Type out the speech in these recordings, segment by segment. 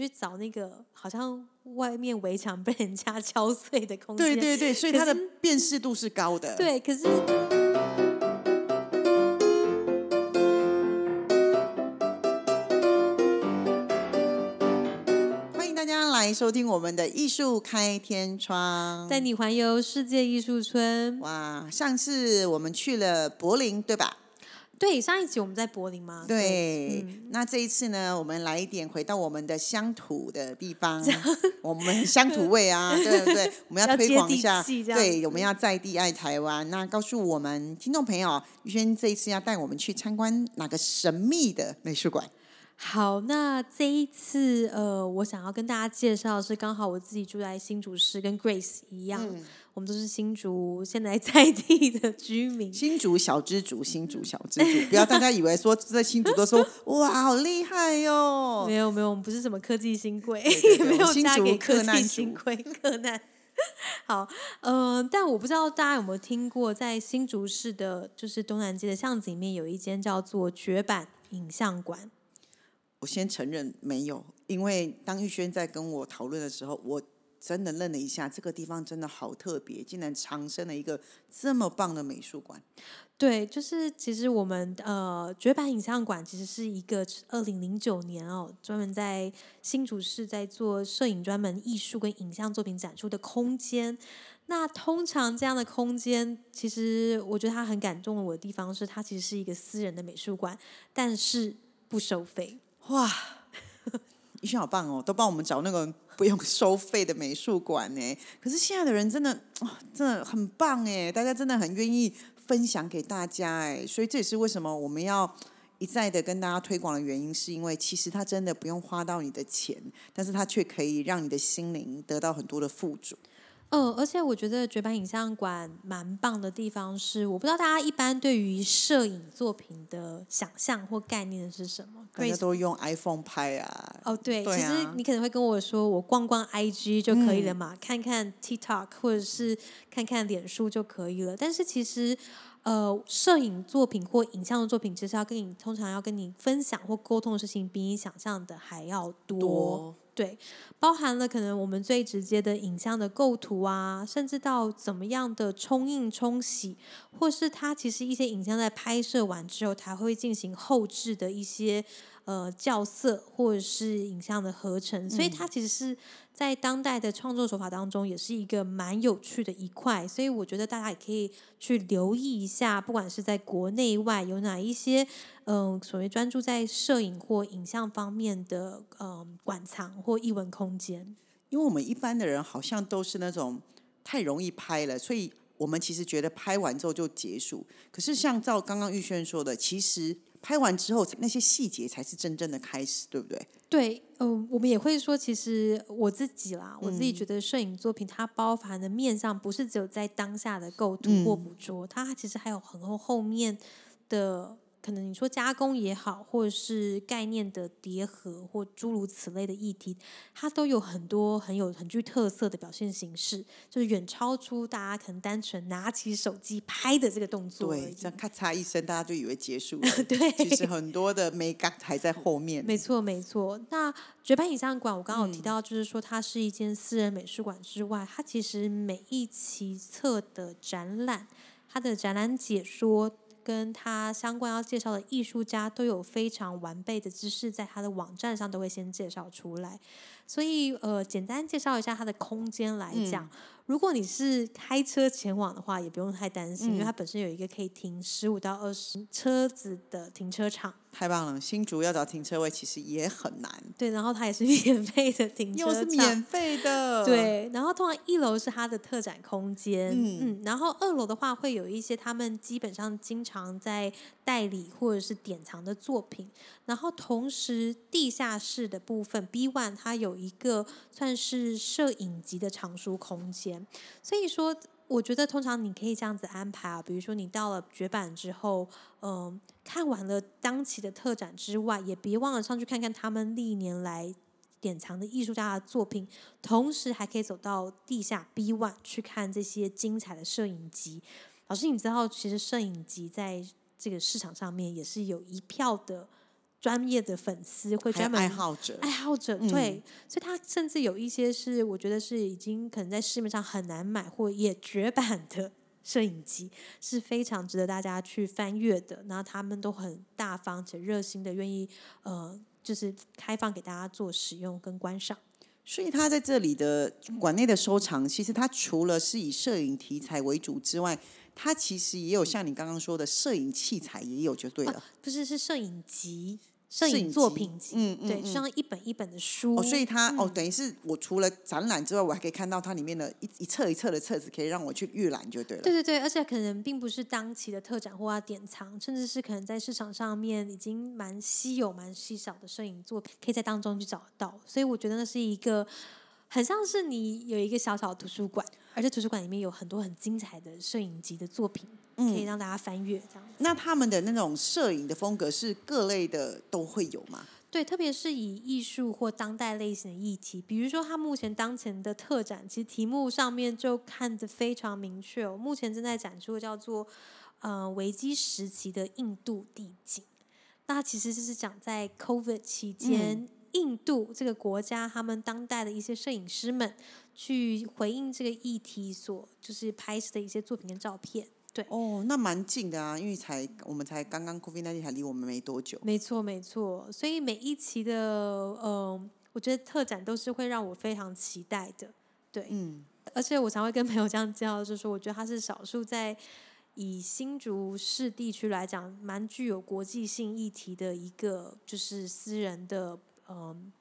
去找那个好像外面围墙被人家 敲碎的空间。对对对，所以它的辨识度是高的。，对，可是 欢迎大家来收听我们的艺术开天窗。带你环游世界艺术村。哇，上次我们去了柏林，对吧？对，上一集我们在柏林嘛。对，嗯那这一次呢，我们来一点回到我们的乡土的地方，我们乡土味啊，对不对？我们要推广一下，对，我们要在地爱台湾。那告诉我们听众朋友，玉轩这一次要带我们去参观哪个神秘的美术馆？好，那这一次呃，我想要跟大家介绍的是，刚好我自己住在新竹市，跟 Grace 一样，嗯我们都是新竹现在在地的居民。新竹小知足，新竹小知足，不要大家以为说在新竹都说哇好厉害哟、没有没有，我们不是什么科技新贵，也 没有新竹嫁给科技新族贵克难。好，呃，但我不知道大家有没有听过，在新竹市的，就是东南街的巷子里面，有一间叫做绝版影像馆。我先承认没有，因为当玉轩在跟我讨论的时候，我真的愣了一下，这个地方真的好特别，竟然藏身了一个这么棒的美术馆。对，就是其实我们呃绝版影像馆其实是一个二零零九年哦，专门在新竹市在做摄影专门艺术跟影像作品展出的空间。那通常这样的空间，其实我觉得它很感动我的地方是，它其实是一个私人的美术馆，但是不收费。哇，一轩好棒哦，都帮我们找那个不用收费的美术馆呢。可是现在的人真的，真的很棒哎，大家真的很愿意分享给大家哎，所以这也是为什么我们要。一再的跟大家推广的原因，是因为其实它真的不用花到你的钱，但是它却可以让你的心灵得到很多的富足。嗯，而且我觉得绝版影像馆蛮棒的地方是，我不知道大家一般对于摄影作品的想象或概念是什么。大家都用 iPhone 拍啊，哦，对，对其实啊你可能会跟我说，我逛逛 IG 就可以嗯了嘛，看看 TikTok 或者是看看脸书就可以了。但是其实，呃，摄影作品或影像的作品，其实要跟你通常要跟你分享或沟通的事情，比你想象的还要多。多对，包含了可能我们最直接的影像的构图啊，甚至到怎么样的冲印、冲洗，或是它其实一些影像在拍摄完之后，才会进行后置的一些呃校色或者是影像的合成，所以它其实是在当代的创作手法当中，也是一个蛮有趣的一块。所以我觉得大家也可以去留意一下，不管是在国内外有哪一些嗯、呃所谓专注在摄影或影像方面的嗯、呃馆藏或艺文空间。因为我们一般的人好像都是那种太容易拍了，所以我们其实觉得拍完之后就结束。可是像照刚刚玉轩说的，其实拍完之后那些细节才是真正的开始，对不对？对，嗯、我们也会说，其实我自己啦，我自嗯己觉得摄影作品它包含的面上不是只有在当下的构图或嗯捕捉，它其实还有很多后面的。可能你说加工也好，或者是概念的叠合，或诸如此类的议题，它都有很多很有很具特色的表现形式，就是远超出大家可能单纯拿起手机拍的这个动作而对，已。这样咔嚓一声，大家就以为结束了。对其实很多的美感还在后面。没错，没错。那绝版影像馆，我刚刚有嗯提到，就是说它是一间私人美术馆之外，它其实每一期册的展览，它的展览解说。跟他相关要介绍的艺术家都有非常完备的知识，在他的网站上都会先介绍出来。所以，呃，简单介绍一下他的空间来讲，如果你是开车前往的话，也不用太担心，因为它本身有一个可以停十五到二十车子的停车场。太棒了！新竹要找停车位其实也很难，对，然后它也是 免费的停车又，是免费的。，对，然后通常一楼是它的特展空间，嗯嗯然后二楼的话会有一些他们基本上经常在代理或者是典藏的作品，然后同时地下室的部分 B one 它有一个算是摄影级的藏书空间，所以说。我觉得通常你可以这样子安排啊，比如说你到了绝版之后，嗯、看完了当期的特展之外，也别忘了上去看看他们历年来典藏的艺术家的作品，同时还可以走到地下 B One 去看这些精彩的摄影集。老师，你知道其实摄影集在这个市场上面也是有一票的专业的粉丝，会专门爱好者，爱好者对，所以他甚至有一些是我觉得是已经可能在市面上很难买或也绝版的 摄影机，是非常值得大家去翻阅的。然后他们都很大方且热心的，愿意呃，就是开放给大家做使用跟观赏。所以他在这里的馆内的收藏，其实他除了是以摄影题材为主之外，他其实也有像你刚刚说的摄影器材也有就对了，不是是摄影集。摄影作品集，嗯嗯，对，像一本一本的书。哦，所以它哦，等于是我除了展览之外，我还可以看到它里面的一一册一册的册子，可以让我去预览，就对了。对对对，而且可能并不是当期的特展或要典藏，甚至是可能在市场上面已经蛮稀有、蛮稀少的摄影作品，可以在当中去找得到。所以我觉得那是一个很像是你有一个小小的图书馆，而且图书馆里面有很多很精彩的摄影集的作品。可以让大家翻阅这样。那他们的那种摄影的风格是各类的都会有吗？对，特别是以艺术或当代类型的议题，比如说他目前当前的特展，其实题目上面就看得非常明确哦。目前正在展出的叫做“呃危机时期的印度地景”，那其实就是讲在 COVID 期间，印度这个国家他们当代的一些摄影师们去回应这个议题所就是拍摄的一些作品跟照片。对哦，那蛮近的啊，因为才我们才刚刚 COVID 那天才离我们没多久。没错，没错，所以每一期的呃，我觉得特展都是会让我非常期待的。对，嗯，而且我常会跟朋友这样介绍，就是说，我觉得它是少数在以新竹市地区来讲，蛮具有国际性议题的一个，就是私人的嗯，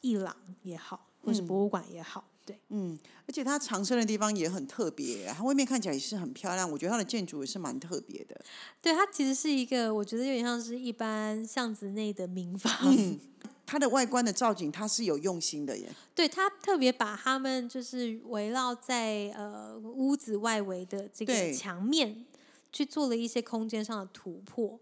艺廊也好，或是博物馆也好。对，嗯，而且它藏身的地方也很特别，它外面看起来也是很漂亮。我觉得它的建筑也是蛮特别的。对，它其实是一个，我觉得有点像是一般巷子内的民房。嗯，它的外观的造景，它是有用心的耶。对，它特别把他们就是围绕在呃屋子外围的这个墙面，去做了一些空间上的突破。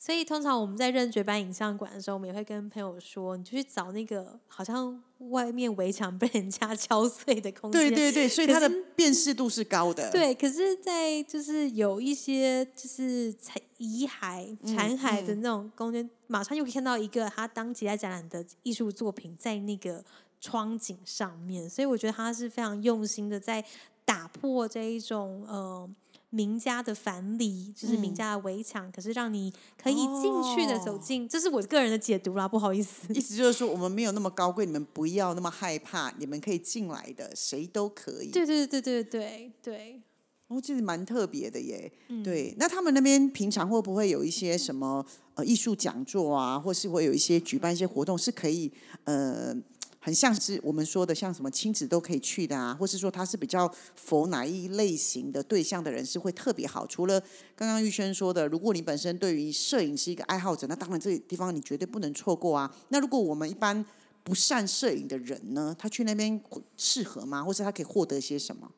所以通常我们在认绝版影像馆的时候，我们也会跟朋友说，你就去找那个好像外面围墙被人家 敲碎的空间。对对对，所以它的辨识度是高的。对，可是，在就是有一些就是残遗骸、残骸的那种空间，马上就可以看到一个他当即在展览的艺术作品在那个窗景上面。所以我觉得他是非常用心的在打破这一种呃。名家的樊篱就是名家的围墙，可是让你可以进去的走进，这是我个人的解读啦，不好意思。意思就是说，我们没有那么高贵，你们不要那么害怕，你们可以进来的，谁都可以。对对对对对对。哦，这是蛮特别的耶。对，那他们那边平常会不会有一些什么呃艺术讲座啊，或是会有一些举办一些活动，是可以呃。很像是我们说的，像什么亲子都可以去的啊，或是说他是比较佛哪一类型的对象的人是会特别好。除了刚刚玉轩说的，如果你本身对于摄影是一个爱好者，那当然这个地方你绝对不能错过啊。那如果我们一般不善摄影的人呢，他去那边适合吗？或是他可以获得些什么？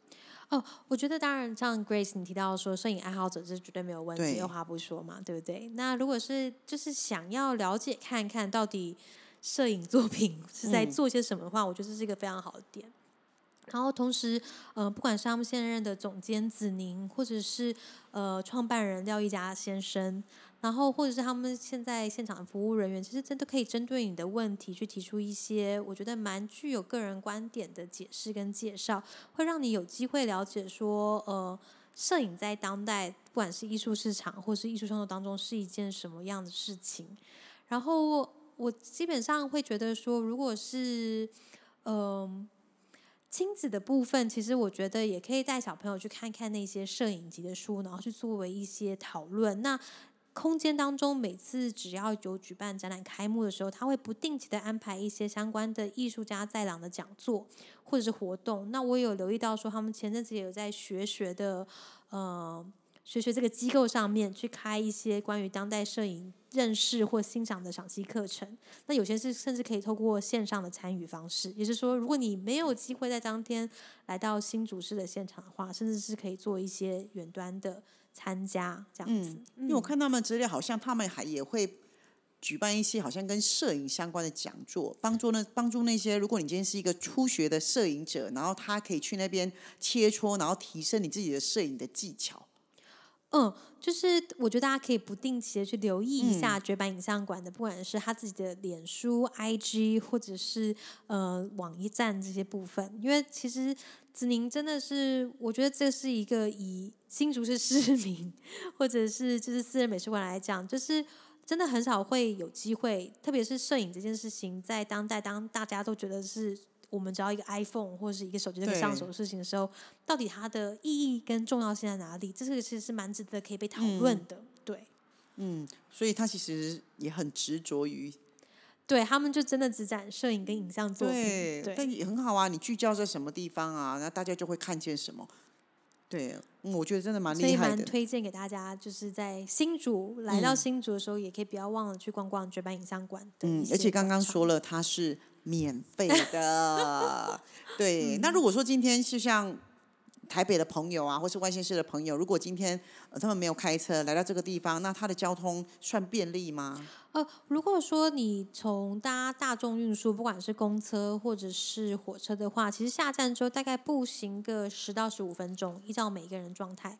哦，我觉得当然，像 Grace 你提到说，摄影爱好者这绝对没有问题，二话不说嘛，对不对？那如果是就是想要了解看看到底。摄影作品是在做些什么的话，我觉得这是一个非常好的点。然后同时，呃，不管是他们现任的总监子宁，或者是呃创办人廖一佳先生，然后或者是他们现在现场的服务人员，其实真的可以针对你的问题去提出一些我觉得蛮具有个人观点的解释跟介绍，会让你有机会了解说，呃，摄影在当代不管是艺术市场或是艺术创作当中是一件什么样的事情，然后。我基本上会觉得说，如果是嗯亲子的部分，其实我觉得也可以带小朋友去看看那些摄影集的书，然后去作为一些讨论。那空间当中，每次只要有举办展览开幕的时候，他会不定期的安排一些相关的艺术家在廊的讲座或者是活动。那我有留意到说，他们前阵子也有在学学的呃。学学这个机构上面去开一些关于当代摄影认识或欣赏的赏析课程，那有些是甚至可以透过线上的参与方式，也就是说，如果你没有机会在当天来到新主事的现场的话，甚至是可以做一些远端的参加这样子。因为我看他们资料，好像他们还也会举办一些好像跟摄影相关的讲座，帮助那帮助那些如果你今天是一个初学的摄影者，然后他可以去那边切磋，然后提升你自己的摄影的技巧。嗯，就是我觉得大家可以不定期的去留意一下绝版影像馆的，不管是他自己的脸书、IG，或者是呃网一站这些部分，因为其实子宁真的是，我觉得这是一个以新竹市市民或者是就是私人美术馆来讲，就是真的很少会有机会，特别是摄影这件事情，在当代当大家都觉得是。我们只要一个 iPhone 或者是一个手机可以上手的事情的时候，到底它的意义跟重要性在哪里？这是其实是蛮值得可以被讨论的。对，嗯，所以他其实也很执着于，对他们就真的只展摄影跟影像作品，对，但也很好啊。你聚焦在什么地方啊？那大家就会看见什么。对，我觉得真的蛮厉害的。所以蛮推荐给大家，就是在新竹来到新竹的时候，也可以不要忘了去逛逛绝版影像馆。嗯，而且刚刚说了，它是。免费的，对。那如果说今天是像台北的朋友啊，或是外县市的朋友，如果今天他们没有开车来到这个地方，那他的交通算便利吗？呃，如果说你从搭大众运输，不管是公车或者是火车的话，其实下站之后大概步行个十到十五分钟，依照每一个人状态，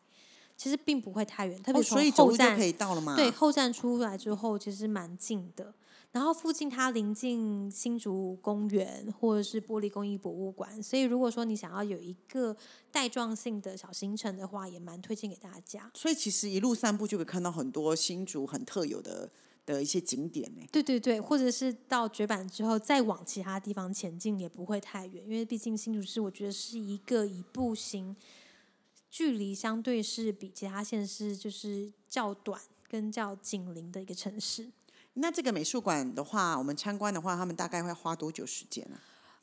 其实并不会太远。特别从后站可以到了吗？对，后站出来之后其实蛮近的。然后附近它临近新竹公园或者是玻璃工艺博物馆，所以如果说你想要有一个带状性的小行程的话，也蛮推荐给大家。所以其实一路散步就可以看到很多新竹很特有的的一些景点呢。对对对，或者是到绝版之后再往其他地方前进也不会太远，因为毕竟新竹市我觉得是一个以步行距离相对是比其他县市就是较短跟较紧邻的一个城市。那这个美术馆的话，我们参观的话，他们大概会花多久时间呢？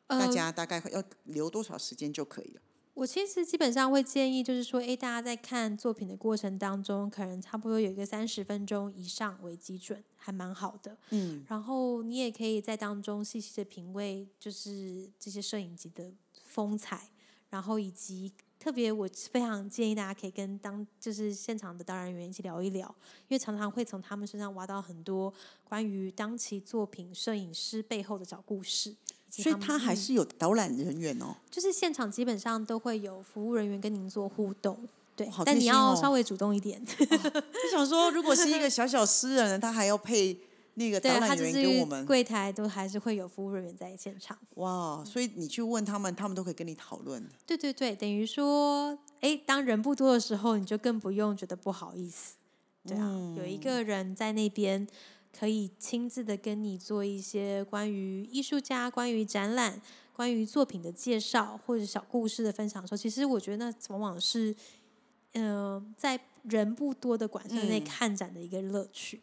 大家大概要留多少时间就可以了？我其实基本上会建议，就是说，哎，大家在看作品的过程当中，可能差不多有一个三十分钟以上为基准，还蛮好的。嗯，然后你也可以在当中细细的品味，就是这些摄影机的风采，然后以及。特别，我非常建议大家可以跟当就是现场的导览员一起聊一聊，因为常常会从他们身上挖到很多关于当期作品摄影师背后的小故事。所以，他还是有导览人员哦。就是现场基本上都会有服务人员跟您做互动，对，但你要稍微主动一点。就想说，如果是一个小小私人，他还要配。那个导览员给我们柜台都还是会有服务人员在现场。哇，所以你去问他们，他们都可以跟你讨论。对对对，等于说，哎，当人不多的时候，你就更不用觉得不好意思。对啊，有一个人在那边可以亲自的跟你做一些关于艺术家、关于展览、关于作品的介绍或者小故事的分享的时候，其实我觉得那往往是，嗯，在人不多的馆舍内看展的一个乐趣。嗯，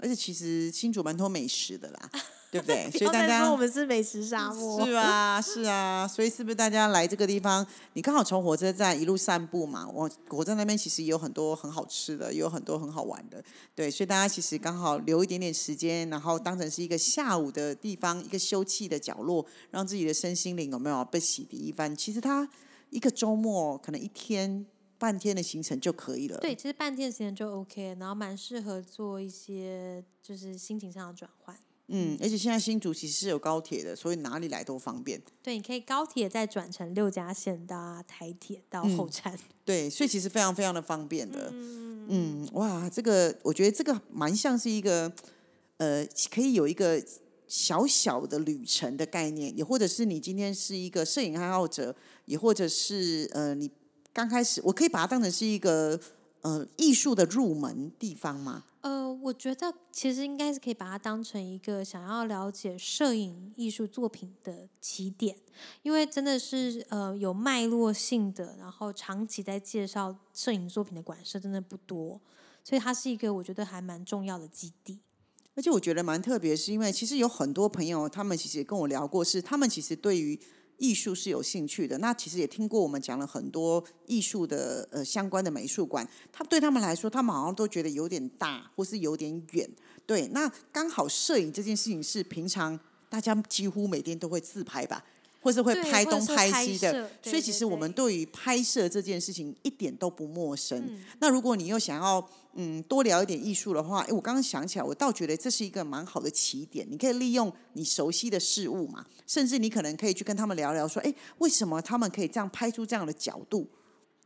而且其实新竹蛮多美食的啦，对不对？所以大家说我们是美食沙漠，是啊，是啊。所以是不是大家来这个地方，你刚好从火车站一路散步嘛？我火车站那边其实也有很多很好吃的，也有很多很好玩的，对。所以大家其实刚好留一点点时间，然后当成是一个下午的地方，一个休憩的角落，让自己的身心灵有没有被洗涤一番？其实它一个周末可能一天。半天的行程就可以了。对，其实半天的行程就 OK，然后蛮适合做一些就是心情上的转换。嗯，而且现在新竹其实是有高铁的，所以哪里来都方便。对，你可以高铁再转乘六家线搭台铁到后站。对，所以其实非常非常的方便的。嗯嗯，哇，这个我觉得这个蛮像是一个呃，可以有一个小小的旅程的概念，也或者是你今天是一个摄影爱好者，也或者是呃你。刚开始，我可以把它当成是一个呃艺术的入门地方吗？呃，我觉得其实应该是可以把它当成一个想要了解摄影艺术作品的起点，因为真的是呃有脉络性的，然后长期在介绍摄影作品的馆舍真的不多，所以它是一个我觉得还蛮重要的基地。而且我觉得蛮特别，是因为其实有很多朋友，他们其实也跟我聊过，是他们其实对于。艺术是有兴趣的，那其实也听过我们讲了很多艺术的呃相关的美术馆，他对他们来说，他们好像都觉得有点大，或是有点远。对，那刚好摄影这件事情是平常大家几乎每天都会自拍吧。或是会拍东拍西的，所以其实我们对于拍摄这件事情一点都不陌生。那如果你又想要嗯多聊一点艺术的话，哎，我刚刚想起来，我倒觉得这是一个蛮好的起点。你可以利用你熟悉的事物嘛，甚至你可能可以去跟他们聊聊，说，哎，为什么他们可以这样拍出这样的角度？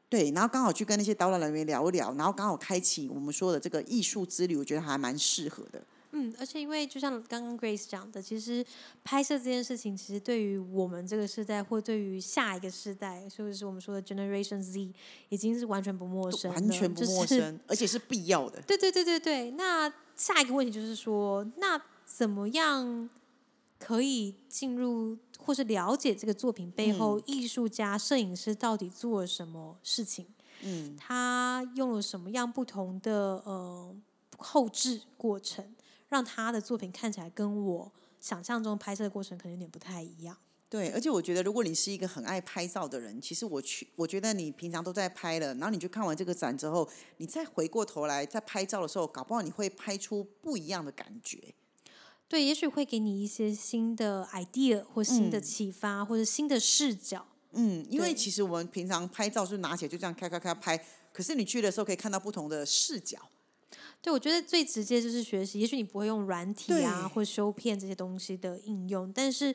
对，然后刚好去跟那些导览人员聊一聊，然后刚好开启我们说的这个艺术之旅，我觉得还蛮适合的。嗯，而且因为就像刚刚 Grace 讲的，其实拍摄这件事情，其实对于我们这个时代，或对于下一个时代，或者是我们说的 Generation Z，已经是完全不陌生，完全不陌生，而且是必要的。对对对对对。那下一个问题就是说，那怎么样可以进入或是了解这个作品背后艺术家、摄影师到底做了什么事情？嗯，他用了什么样不同的呃后置过程？让他的作品看起来跟我想象中拍摄的过程可能有点不太一样。对，而且我觉得，如果你是一个很爱拍照的人，其实我去，我觉得你平常都在拍了，然后你去看完这个展之后，你再回过头来在拍照的时候，搞不好你会拍出不一样的感觉。对，也许会给你一些新的 idea 或新的启发，或者新的视角。嗯，因为其实我们平常拍照是拿起来就这样咔咔咔拍，可是你去的时候可以看到不同的视角。对，我觉得最直接就是学习。也许你不会用软体啊，或修片这些东西的应用，但是，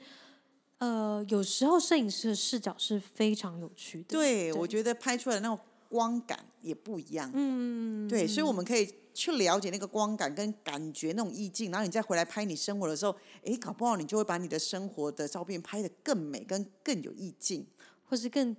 呃，有时候摄影师的视角是非常有趣的。对，我觉得拍出来的那种光感也不一样。嗯，对，所以我们可以去了解那个光感跟感觉那种意境，然后你再回来拍你生活的时候，哎，搞不好你就会把你的生活的照片拍得更美，跟更有意境，或是更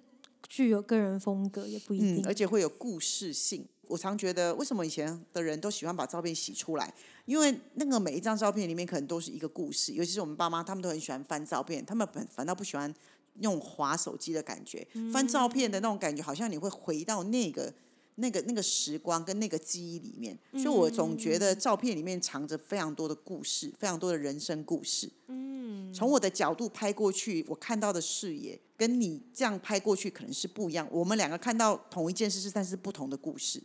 具有个人风格，也不一定，而且会有故事性。我常觉得，为什么以前的人都喜欢把照片洗出来？因为那个每一张照片里面可能都是一个故事。尤其是我们爸妈，他们都很喜欢翻照片，他们反反倒不喜欢那种划手机的感觉。翻照片的那种感觉，好像你会回到那个、那个、那个时光跟那个记忆里面。所以我总觉得照片里面藏着非常多的故事，非常多的人生故事。嗯，从我的角度拍过去，我看到的视野跟你这样拍过去可能是不一样。我们两个看到同一件事，是但是不同的故事。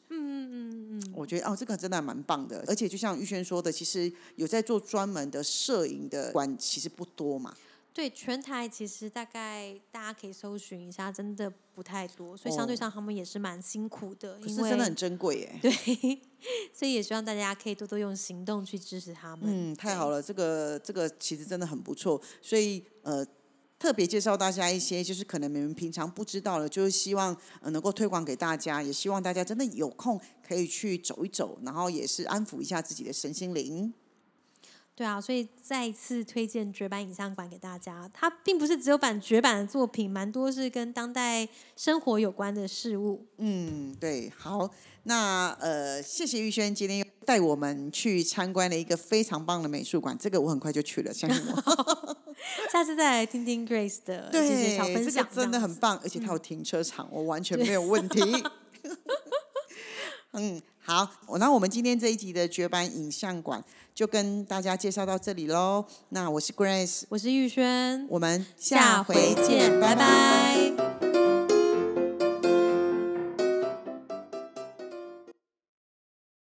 我觉得哦，这个真的蛮棒的，而且就像玉轩说的，其实有在做专门的摄影的馆，其实不多嘛。对，全台其实大概大家可以搜寻一下，真的不太多，所以相对上他们也是蛮辛苦的。可是真的很珍贵耶。对，所以也希望大家可以多多用行动去支持他们。嗯，太好了，这个这个其实真的很不错，所以呃。特别介绍大家一些，就是可能你们平常不知道的，就是希望呃能够推广给大家，也希望大家真的有空可以去走一走，然后也是安抚一下自己的身心灵。对啊，所以再一次推荐绝版影像馆给大家。它并不是只有版绝版的作品，蛮多是跟当代生活有关的事物。嗯，对，好，那呃，谢谢玉轩今天带我们去参观了一个非常棒的美术馆，这个我很快就去了，相信我。下次再来听听 Grace 的这些小分享，真的很棒，而且它有停车场，我完全没有问题。嗯，好，那我们今天这一集的绝版影像馆就跟大家介绍到这里喽。那我是 Grace，我是玉轩，我们下回见，拜拜。